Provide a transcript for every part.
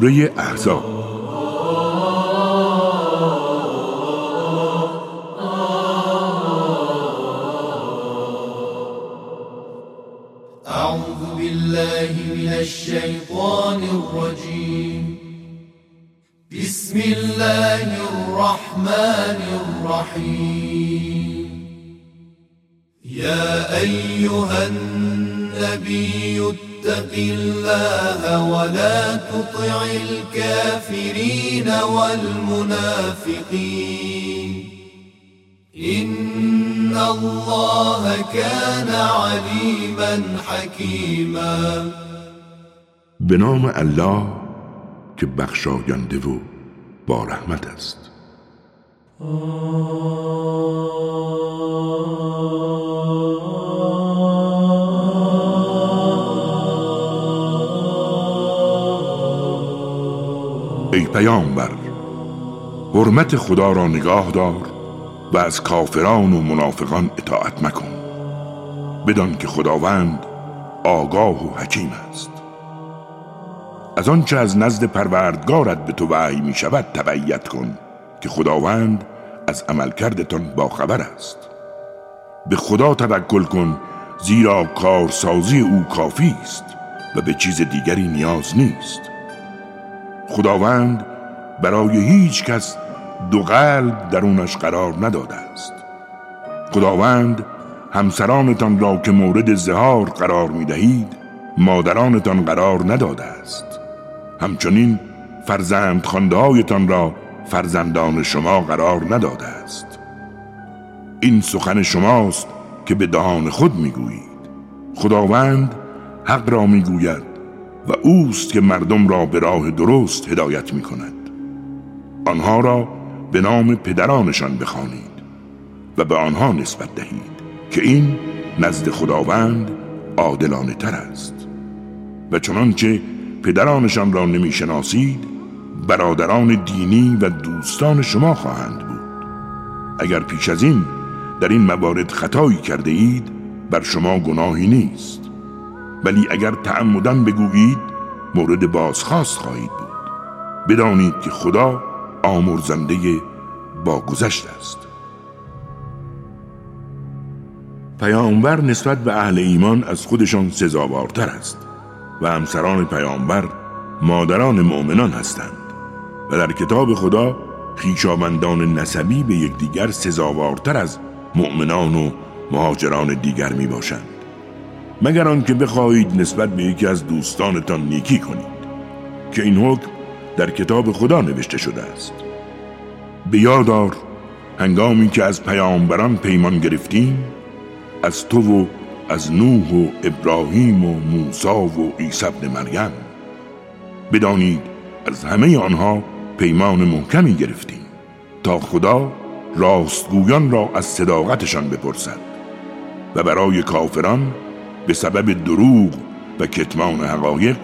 سوره احزاب. الله كان عليما حكيما. به نام الله که بخشاینده و با رحمت است. ای پیامبر حرمت خدا را نگاه دار. و از کافران و منافقان اطاعت مکن بدان که خداوند آگاه و حکیم است. از آنچه از نزد پروردگارت به تو وحی می شود تبعیت کن که خداوند از عملکردتان باخبر است. به خدا توکل کن زیرا کارسازی او کافی است و به چیز دیگری نیاز نیست. خداوند برای هیچ کس دو قلب درونش قرار نداده است. خداوند همسرانتان را که مورد زهار قرار می دهید مادرانتان قرار نداده است. همچنین فرزند هایتان را فرزندان شما قرار نداده است. این سخن شماست که به دهان خود می‌گویید. خداوند حق را می‌گوید و اوست که مردم را به راه درست هدایت می کند آنها را به نام پدرانشان بخوانید و به آنها نسبت دهید که این نزد خداوند عادلانه تر است. و چنانچه پدرانشان را نمی‌شناسید برادران دینی و دوستان شما خواهند بود. اگر پیش از این در این موارد خطایی کرده اید بر شما گناهی نیست. ولی اگر تعمدن بگویید مورد بازخواست خواهید بود. بدانید که خدا آمرزنده با گذشت است. پیامبر نسبت به اهل ایمان از خودشان سزاوارتر است و همسران پیامبر مادران مؤمنان هستند و در کتاب خدا خیشاوندان نسبی به یکدیگر سزاوارتر از مؤمنان و مهاجران دیگر می باشند مگر آنکه بخواهید نسبت به یکی از دوستانتان نیکی کنید که این حکم در کتاب خدا نوشته شده است. به یادار هنگامی که از پیامبران پیمان گرفتیم از تو و از نوح و ابراهیم و موسی و عیسی ابن مریم. بدانید از همه آنها پیمان محکمی گرفتیم تا خدا راستگویان را از صداقتشان بپرسد و برای کافران به سبب دروغ و کتمان حقایق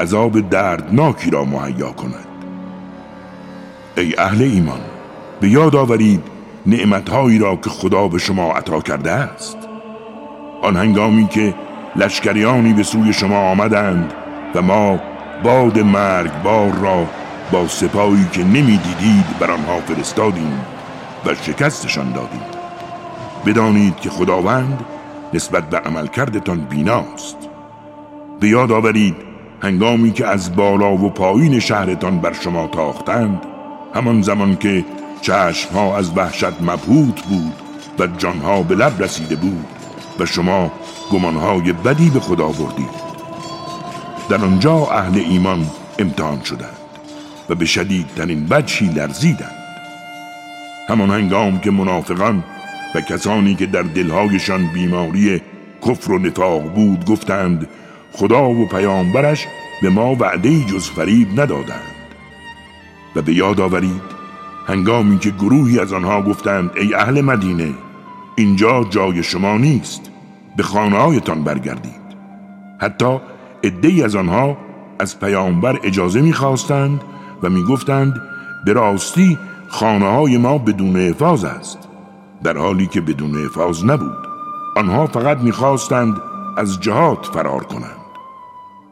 عذاب دردناکی را مهیا کند. ای اهل ایمان به یاد آورید نعمتهایی را که خدا به شما عطا کرده است. آن هنگامی که لشکریانی به سوی شما آمدند و ما باد بار را با سپاهی که نمی‌دیدید بر آنها فرستادیم و شکستشان دادیم. بدانید که خداوند نسبت به عملکردتان بیناست. به یاد آورید هنگامی که از بالا و پایین شهرتان بر شما تاختند همان زمان که چشمها از وحشت مبهوت بود و جانها به لب رسیده بود و شما گمانهای بدی به خدا بردید در آنجا اهل ایمان امتحان شدند و به شدیدترین بچی لرزیدند. همان هنگام که منافقان و کسانی که در دلهایشان بیماری کفر و نفاق بود گفتند خدا و پیامبرش به ما وعده جز فریب ندادند. و به یاد آورید هنگامی که گروهی از آنها گفتند ای اهل مدینه اینجا جای شما نیست به خانه برگردید. حتی ادهی از آنها از پیامبر اجازه می‌خواستند و می‌گفتند به راستی خانه های ما بدون حفاظ است. در حالی که بدون حفاظ نبود. آنها فقط می‌خواستند از جهات فرار کنند.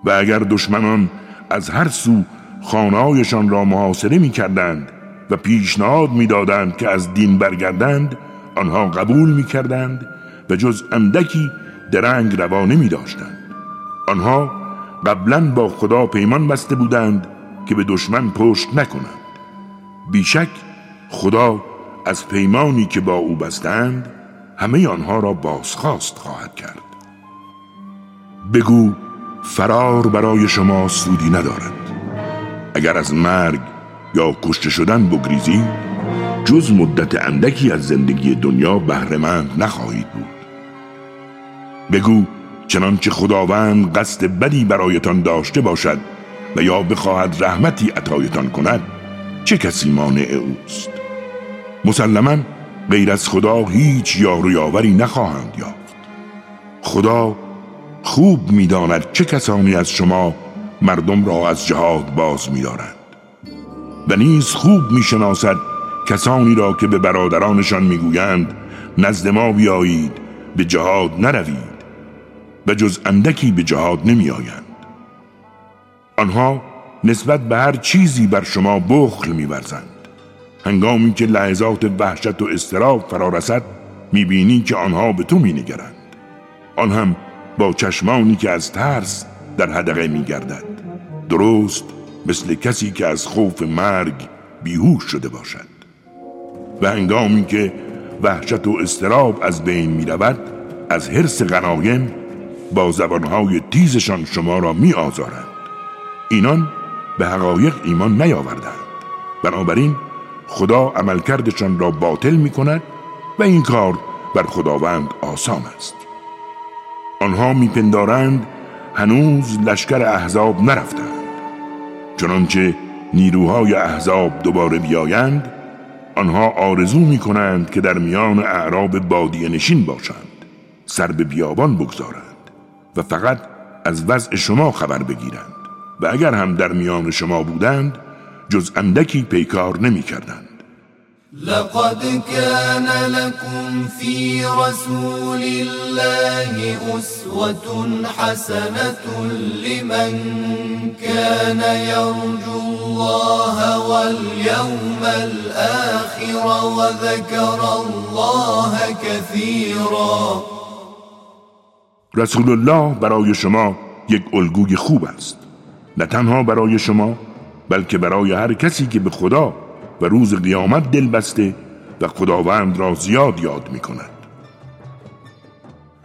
و اگر دشمنان از هر سو خانهایشان را محاصره می کردند و پیشنهاد می‌دادند که از دین برگردند آنها قبول می کردند و جز اندکی درنگ روانه می داشتند آنها قبلا با خدا پیمان بسته بودند که به دشمن پشت نکنند. بیشک خدا از پیمانی که با او بستند همه آنها را بازخواست خواهد کرد. بگو فرار برای شما سودی ندارد. اگر از مرگ یا کشته شدن بگریزی جز مدت اندکی از زندگی دنیا بهرهمند نخواهید بود. بگو چنانچه خداوند قصد بدی برایتان داشته باشد و یا بخواهد رحمتی عطایتان کند چه کسی مانع اوست؟ مسلما غیر از خدا هیچ یار و یاوری نخواهند یافت. خدا خوب می‌داند چه کسانی از شما مردم را از جهاد باز میدارند. و نیز خوب می‌شناسد کسانی را که به برادرانشان می‌گویند نزد ما بیایید به جهاد نروید. و جز اندکی به جهاد نمیآیند. آنها نسبت به هر چیزی بر شما بخل میورزند. هنگامی که لحظات وحشت و استراب فرا رسد می‌بینی که آنها به تو مینگرند. آن هم با چشمانی که از ترس در حدقه میگردد. درست مثل کسی که از خوف مرگ بیهوش شده باشد. و هنگامی که وحشت و استراب از بین می رود از حرس غنایم با زبانهای تیزشان شما را می آزارند اینان به حقایق ایمان نیاوردند. بنابراین خدا عملکردشان را باطل می کند و این کار بر خداوند آسان است. آنها میپندارند هنوز لشکر احزاب نرفتند. چنانچه نیروهای احزاب دوباره بیایند آنها آرزو می کنند که در میان اعراب بادی نشین باشند سر به بیابان بگذارند و فقط از وضع شما خبر بگیرند. و اگر هم در میان شما بودند جز اندکی پیکار نمی کردند لقد كان لكم في رسول الله أسوة حسنة لمن كان يرجو الله واليوم الآخر وذكر الله كثيرا. رسول الله برای شما یک الگوی خوب است. نه تنها برای شما بلکه برای هر کسی که به خدا و روز قیامت دل بسته و خداوند را زیاد یاد می کند.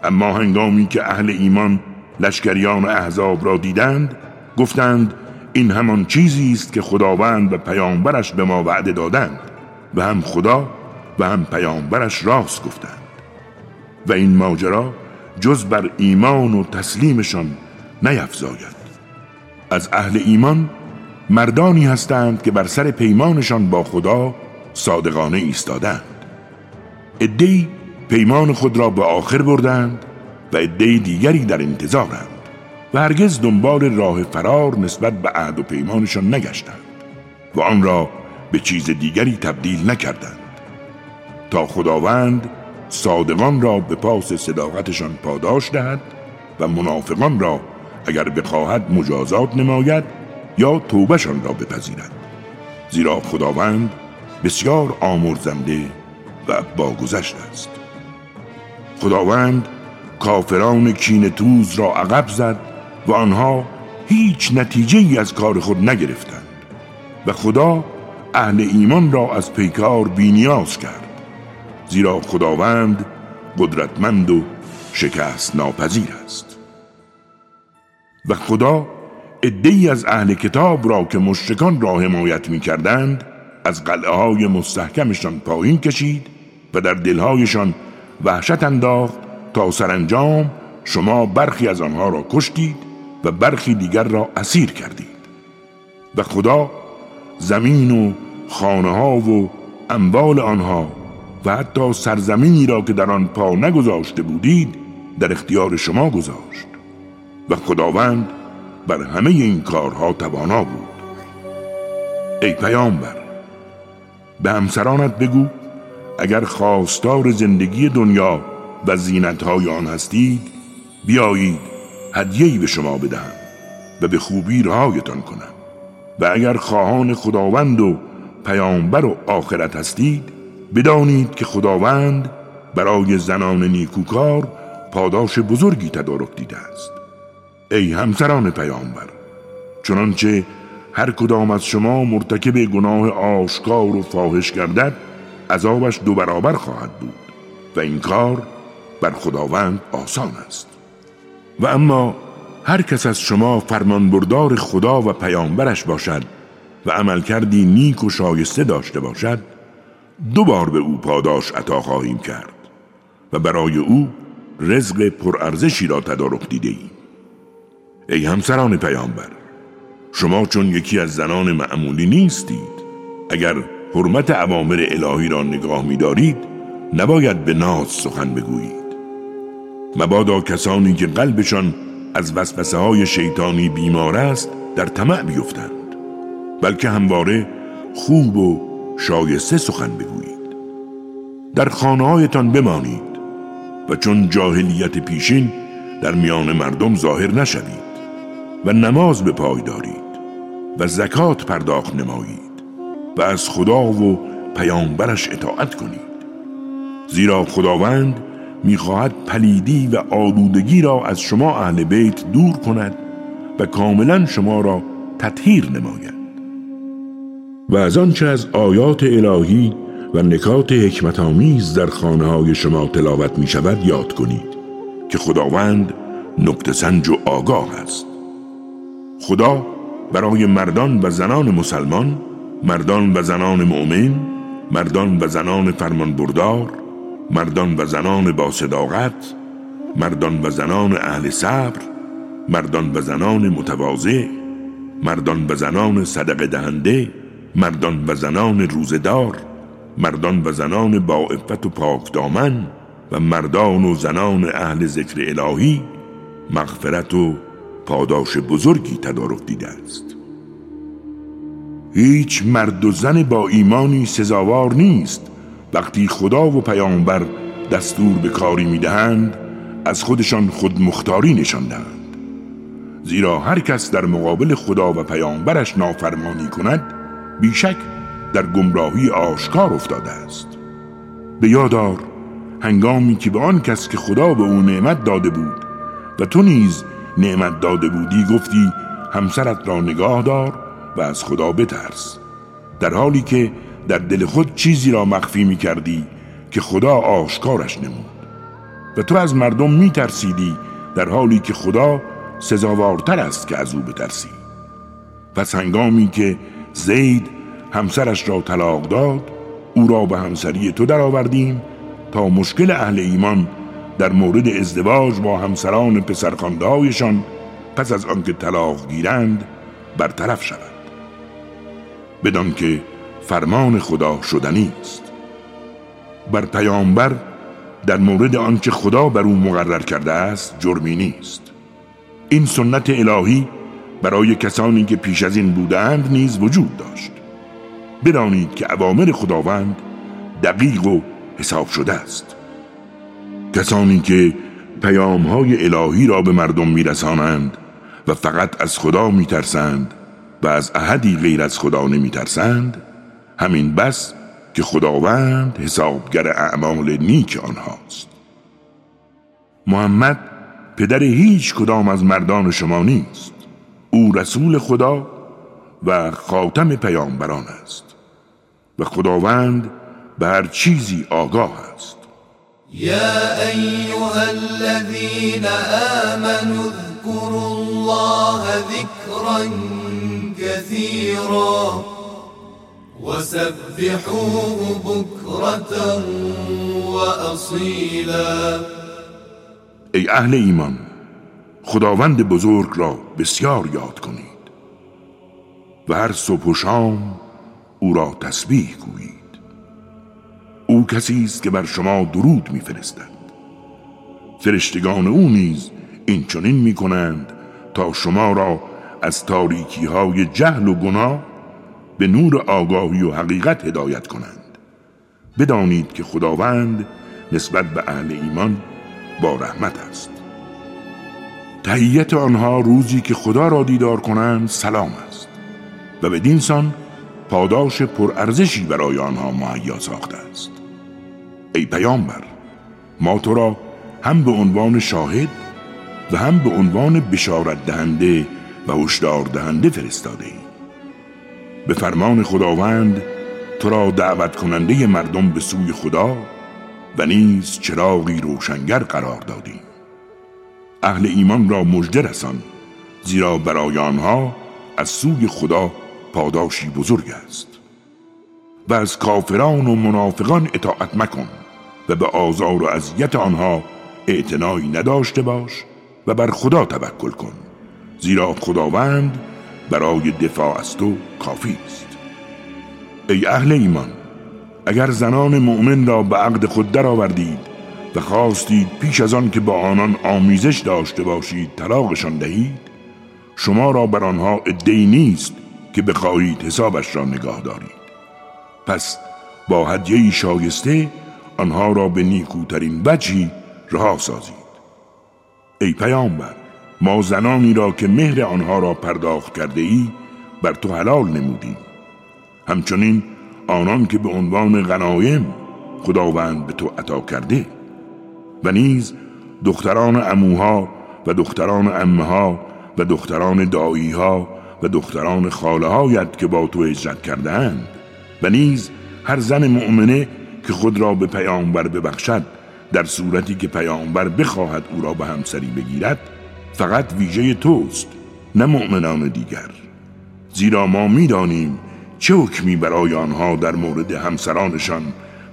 اما هنگامی که اهل ایمان لشکریان احزاب را دیدند گفتند این همان چیزی است که خداوند و پیامبرش به ما وعده دادند و هم خدا و هم پیامبرش راست گفتند. و این ماجرا جز بر ایمان و تسلیمشان نیفزاید. از اهل ایمان مردانی هستند که بر سر پیمانشان با خدا صادقانه ایستادند. ادهی پیمان خود را به آخر بردند و عده دیگری در انتظارند و هرگز دنبال راه فرار نسبت به عهد و پیمانشان نگشتند و آن را به چیز دیگری تبدیل نکردند تا خداوند صادقان را به پاس صداقتشان پاداش دهد و منافقان را اگر بخواهد مجازات نماید یا توبهشان را بپذیرد زیرا خداوند بسیار آمرزنده و باگذشت است. خداوند کافران کین توز را عقب زد و آنها هیچ نتیجه ای از کار خود نگرفتند و خدا اهل ایمان را از پیکار بینیاز کرد. زیرا خداوند قدرتمند و شکست ناپذیر است. و خدا ادهی از اهل کتاب را که مشرکان را حمایت می کردند از قلعه های مستحکمشان پایین کشید و در دلهایشان وحشت انداخت تا سرانجام شما برخی از آنها را کشتید و برخی دیگر را اسیر کردید. و خدا زمین و خانه ها و اموال آنها و حتی سرزمینی را که در آن پا نگذاشته بودید در اختیار شما گذاشت. و خداوند بر همه این کارها توانا بود. ای پیامبر به همسرانت بگو اگر خواستار زندگی دنیا و زینتهای آن هستید بیایید هدیهی به شما بدهم و به خوبی رهایتان کنم. و اگر خواهان خداوند و پیامبر و آخرت هستید بدانید که خداوند برای زنان نیکوکار پاداش بزرگی تدارک دیده است. ای همسران پیامبر چنانچه هر کدام از شما مرتکب گناه آشکار و فاحش گردد عذابش دو برابر خواهد بود و این کار بر خداوند آسان است. و اما هر کس از شما فرمانبردار خدا و پیامبرش باشد و عمل کردی نیک و شایسته داشته باشد دو بار به او پاداش عطا خواهیم کرد و برای او رزق پرارزشی را تدارک دیده ایم. ای همسران پیامبر شما چون یکی از زنان معمولی نیستید اگر حرمت عوامر الهی را نگاه می‌دارید نباید به ناز سخن بگویید. مبادا کسانی که قلبشان از وسوسه های شیطانی بیمار است در طمع بیفتند بلکه همواره خوب و شایسته سخن بگویید. در خانه هایتان بمانید و چون جاهلیت پیشین در میان مردم ظاهر نشوید. و نماز به پای دارید و زکات پرداخت نمایید و از خدا و پیامبرش اطاعت کنید. زیرا خداوند می‌خواهد پلیدی و آلودگی را از شما اهل بیت دور کند و کاملا شما را تطهیر نماید. و از آنچه از آیات الهی و نکات حکمت آمیز در خانه های شما تلاوت می شود یاد کنید که خداوند نقط سنج و آگاه است. خدا برای مردان و زنان مسلمان مردان و زنان مؤمن مردان و زنان فرمانبردار مردان و زنان با صداقت مردان و زنان اهل صبر مردان و زنان متواضع مردان و زنان صدقه دهنده مردان و زنان روزدار مردان و زنان با افت و پاک دامن و مردان و زنان اهل ذکر الهی مغفرت و پاداش بزرگی تدارک دیده است. هیچ مرد و زن با ایمانی سزاوار نیست. وقتی خدا و پیامبر دستور به کاری می‌دهند از خودشان خود مختاری نشان زیرا هر کس در مقابل خدا و پیامبرش نافرمانی کند بیشک در گمراهی آشکار افتاده است. به یادار هنگامی که به آن کس که خدا به او نعمت داده بود و تو نیز نعمت داده بودی گفتی همسرت را نگاه دار و از خدا بترس. در حالی که در دل خود چیزی را مخفی می کردی که خدا آشکارش نمود. و تو از مردم می ترسیدی در حالی که خدا سزاوارتر است که از او بترسی. پس هنگامی که زید همسرش را طلاق داد او را به همسری تو درآوردیم تا مشکل اهل ایمان در مورد ازدواج با همسران پسرخاندهایشان پس از آنکه طلاق گیرند برطرف شود بدان که فرمان خدا شدنی است. بر پیامبر در مورد آنچه خدا بر او مقرر کرده است جرمی نیست. این سنت الهی برای کسانی که پیش از این بودند نیز وجود داشت. بدانید که اوامر خداوند دقیق و حساب شده است. کسانی که پیام های الهی را به مردم میرسانند و فقط از خدا میترسند و از احدی غیر از خدا نمیترسند همین بس که خداوند حسابگر اعمال نیک آنهاست. محمد پدر هیچ کدام از مردان شما نیست. او رسول خدا و خاتم پیامبران است و خداوند به هر چیزی آگاه است. یا ایها الذین آمنوا اذكروا الله ذکرا كثيرا وسبحوه بكرة وأصيلا. ای اهل ایمان خداوند بزرگ را بسیار یاد کنید و هر صبح و شام او را تسبیح گویید. او کسی است که بر شما درود میفرستد. فرشتگان او نیز این چنین تا شما را از تاریکی های جهل و گناه به نور آگاهی و حقیقت هدایت کنند. بدانید که خداوند نسبت به اهل ایمان با رحمت است. تهیت آنها روزی که خدا را دیدار کنند سلام است و به دینسان پاداش پرارزشی برای آنها مهیا ساخته است. ای پیامبر ما تو را هم به عنوان شاهد و هم به عنوان بشارت دهنده و هشدار دهنده فرستاده ایم به فرمان خداوند تو را دعوت کننده مردم به سوی خدا و نیز چراغی روشنگر قرار دادیم. اهل ایمان را مژده رسان زیرا برای آنها از سوی خدا پاداشی بزرگ است. و از کافران و منافقان اطاعت مکن و به آزار و اذیت آنها اعتنایی نداشته باش و بر خدا توکل کن زیرا خداوند برای دفاع از تو کافی است. ای اهل ایمان اگر زنان مؤمن را به عقد خود درآوردید و خواستید پیش از آن که با آنان آمیزش داشته باشید طلاقشان دهید شما را بر آنها ادعی نیست که بخواهید حسابش را نگاه دارید. پس با هدیه شایسته آنها را به نیکوترین وجهی رها سازید. ای پیامبر ما زنانی را که مهر آنها را پرداخت کرده ای بر تو حلال نمودیم. همچنین آنان که به عنوان غنایم خداوند به تو عطا کرده. و نیز دختران اموها و دختران امه ها و دختران دایی ها و دختران خاله هایت که با تو هجرت کردهاند و نیز هر زن مؤمنه که خود را به پیامبر ببخشد در صورتی که پیامبر بخواهد او را به همسری بگیرد فقط ویژه توست نه مؤمنان دیگر. زیرا ما می‌دانیم چه حکمی برای آنها در مورد همسرانشان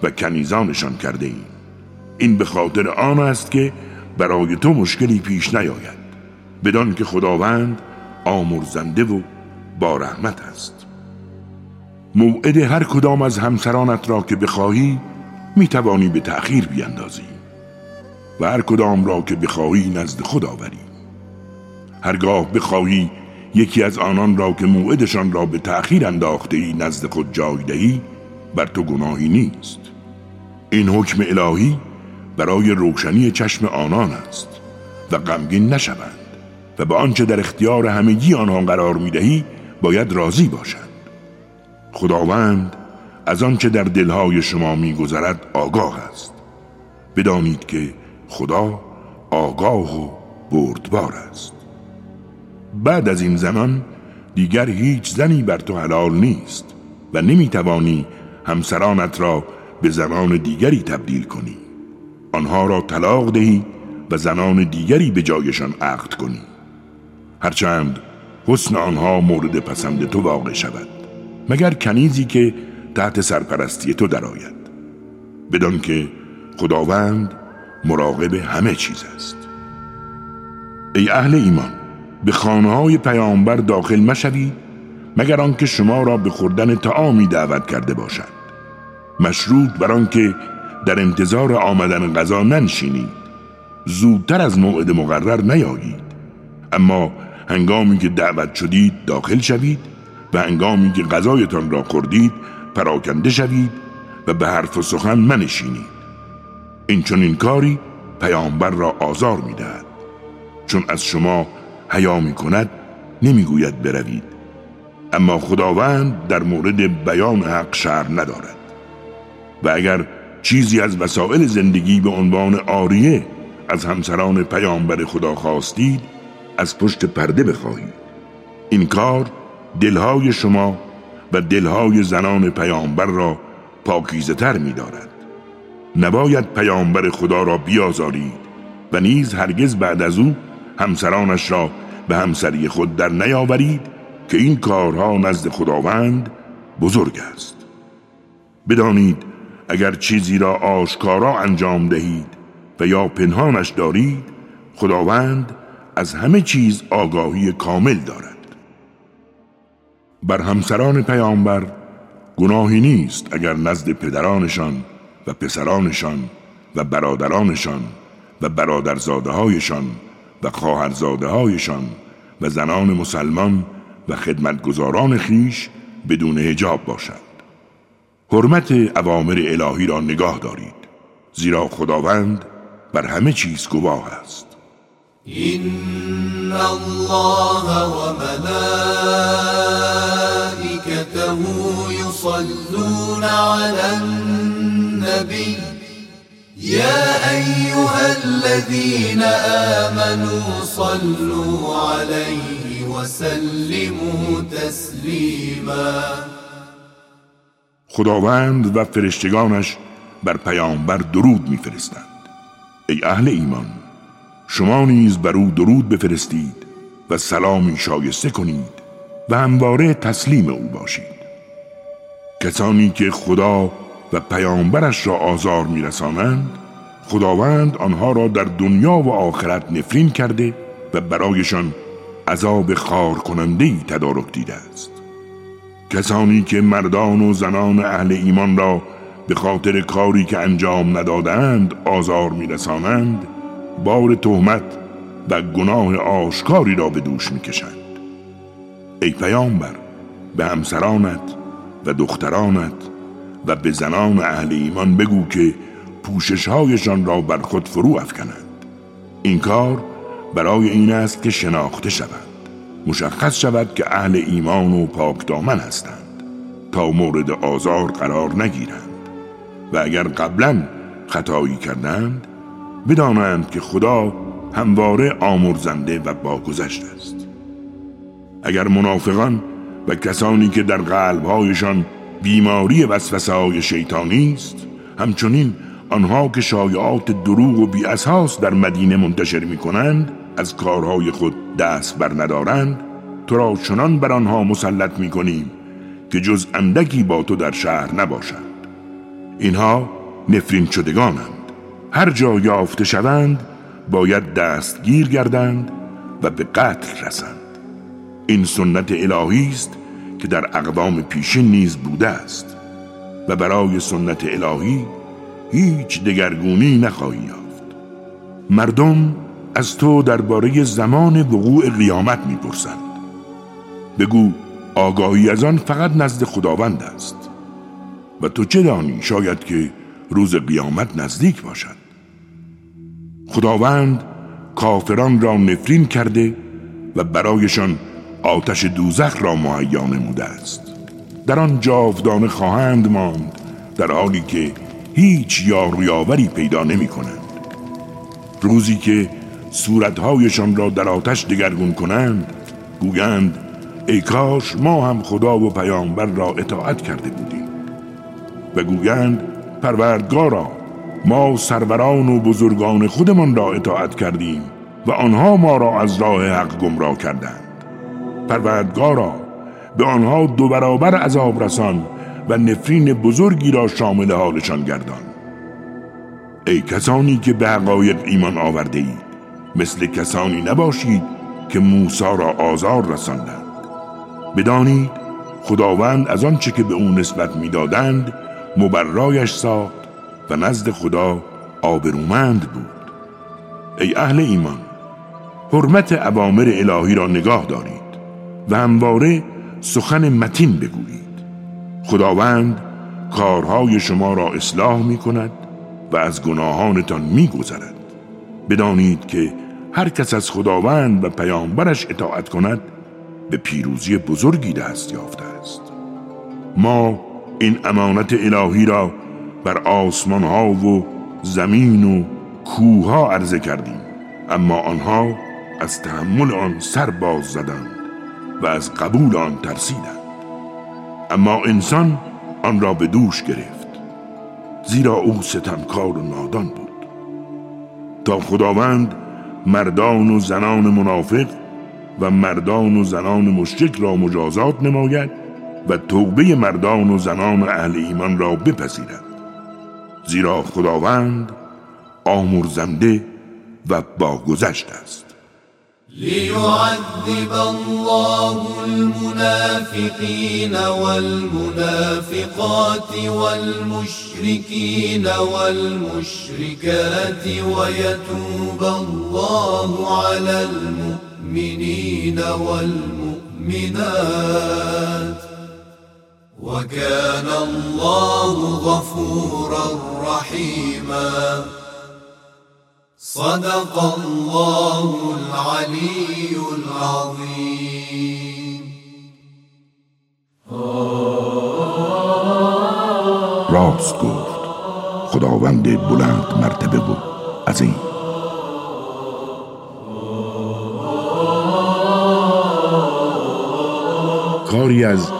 و کنیزانشان کرده ایم این به خاطر آن است که برای تو مشکلی پیش نیاید. بدان که خداوند آمرزنده و با رحمت است. موعد هر کدام از همسرانت را که بخواهی می توانی به تأخیر بیندازی و هر کدام را که بخواهی نزد خدا آوری. هرگاه بخواهی یکی از آنان را که موعدشان را به تأخیر انداخته ای نزد خود جای دهی بر تو گناهی نیست. این حکم الهی برای روشنی چشم آنان است و غمگین نشوند و به آنچه در اختیار همگی آنها قرار می‌دهی باید راضی باشند. خداوند از آنچه در دلهای شما میگذرد آگاه است. بدانید که خدا آگاه و بردبار است. بعد از این زمان دیگر هیچ زنی بر تو حلال نیست و نمی‌توانی همسرانت را به زنان دیگری تبدیل کنی. آنها را طلاق دهی و زنان دیگری به جایشان عقد کنی. هرچند حسن آنها مورد پسند تو واقع شود مگر کنیزی که تحت سرپرستی تو درآید. بدان که خداوند مراقب همه چیز است. ای اهل ایمان به خانه های پیامبر داخل مشوید مگر آنکه شما را به خوردن تعامی دعوت کرده باشد. مشروط بر آنکه در انتظار آمدن غذا ننشینید. زودتر از موعد مقرر نیایید. اما هنگامی که دعوت شدید داخل شوید و هنگامی که غذایتان را خوردید پراکنده شوید و به حرف و سخن منشینید. این چون این کاری پیامبر را آزار می‌دهد. چون از شما حیا می کند نمی‌گوید بروید. اما خداوند در مورد بیان حق شهر ندارد. و اگر چیزی از وسایل زندگی به عنوان آریه از همسران پیامبر خدا خواستید از پشت پرده بخواهید این کار دلهای شما و دلهای زنان پیامبر را پاکیزه تر می دارد نباید پیامبر خدا را بیازارید و نیز هرگز بعد از او همسرانش را به همسری خود در نیاورید که این کارها نزد خداوند بزرگ است. بدانید اگر چیزی را آشکارا انجام دهید و یا پنهانش دارید خداوند از همه چیز آگاهی کامل دارد. بر همسران پیامبر گناهی نیست اگر نزد پدرانشان و پسرانشان و برادرانشان و برادرزاده هایشان و خواهرزاده هایشان و زنان مسلمان و خدمتگزاران خیش بدون هجاب باشد. حرمت اوامر الهی را نگاه دارید زیرا خداوند بر همه چیز گواه است. این الله وملائكته يصلون على النبي يا أيها الذين آمنوا صلوا عليه وسلموا تسليما خداوند و فرشتگانش بر پیامبر درود میفرستند. ای اهل ایمان شما نیز بر او درود بفرستید و سلامی شایسته کنید و همواره تسلیم او باشید. کسانی که خدا و پیامبرش را آزار میرسانند خداوند آنها را در دنیا و آخرت نفرین کرده و برایشان عذاب خار کننده ای تدارک دیده است. کسانی که مردان و زنان اهل ایمان را به خاطر کاری که انجام ندادند آزار میرسانند بار تهمت و گناه آشکاری را به دوش می‌کشند. ای پیامبر به همسرانت و دخترانت و به زنان اهل ایمان بگو که پوششهایشان را بر خود فرو افکنند. این کار برای این است که شناخته شود مشخص شود که اهل ایمان و پاک دامن هستند. تا مورد آزار قرار نگیرند. و اگر قبلا خطایی کردند بدانند که خدا همواره آمرزنده و باگذشت است. اگر منافقان و کسانی که در قلبهایشان بیماری وسوسه های شیطانی است همچنین آنها که شایعات دروغ و بیاساس در مدینه منتشر می کنند از کارهای خود دست بر ندارند تو را چنان بر آنها مسلط می کنیم که جز اندکی با تو در شهر نباشند. اینها نفرین شدگانند. هر جا یافته شوند باید دستگیر گردند و به قتل رسند. این سنت الهی است که در اقوام پیشین نیز بوده است و برای سنت الهی هیچ دگرگونی نخواهی یافت. مردم از تو درباره زمان وقوع قیامت می‌پرسند. بگو آگاهی از آن فقط نزد خداوند است و تو چه دانی شاید که روز قیامت نزدیک باشد؟ خداوند کافران را نفرین کرده و برایشان آتش دوزخ را مهیا نموده است. در آن جاودانه خواهند ماند در حالی که هیچ یاریاوری پیدا نمی کنند. روزی که صورتهایشان را در آتش دگرگون کنند گویند ای کاش ما هم خدا و پیامبر را اطاعت کرده بودیم. و گویند پروردگارا ما سروران و بزرگان خودمان را اطاعت کردیم و آنها ما را از راه حق گمراه کردند. پروردگارا به آنها دو برابر عذاب رسان و نفرین بزرگی را شامل حالشان گردان. ای کسانی که به حقایق ایمان آورده اید مثل کسانی نباشید که موسی را آزار رساندند. بدانید خداوند از آنچه که به او نسبت می‌دادند مبرایش ساخت و نزد خدا آبرومند بود. ای اهل ایمان حرمت عوامر الهی را نگاه دارید و همواره سخن متین بگویید. خداوند کارهای شما را اصلاح می کند و از گناهانتان می گذرد. بدانید که هر کس از خداوند و پیامبرش اطاعت کند به پیروزی بزرگی دست یافته است. ما این امانت الهی را بر آسمان ها و زمین و کوه ها عرضه کردیم. اما آنها از تحمل آن سر باز زدند و از قبول آن ترسیدند. اما انسان آن را به دوش گرفت زیرا او ستمکار و نادان بود. تا خداوند مردان و زنان منافق و مردان و زنان مشرک را مجازات نماید و توبه مردان و زنان اهل ایمان را بپذیرد. زیرا خداوند آمرزنده و باگذشت است. ليعذب الله المنافقين والمنافقات والمشركين والمشركات ويتوب الله على المؤمنين والمؤمنات. وكان الله غفورا رحيما. صدق الله العلي العظيم. راست گفت خداوند بلند مرتبه و عظیم. کاری از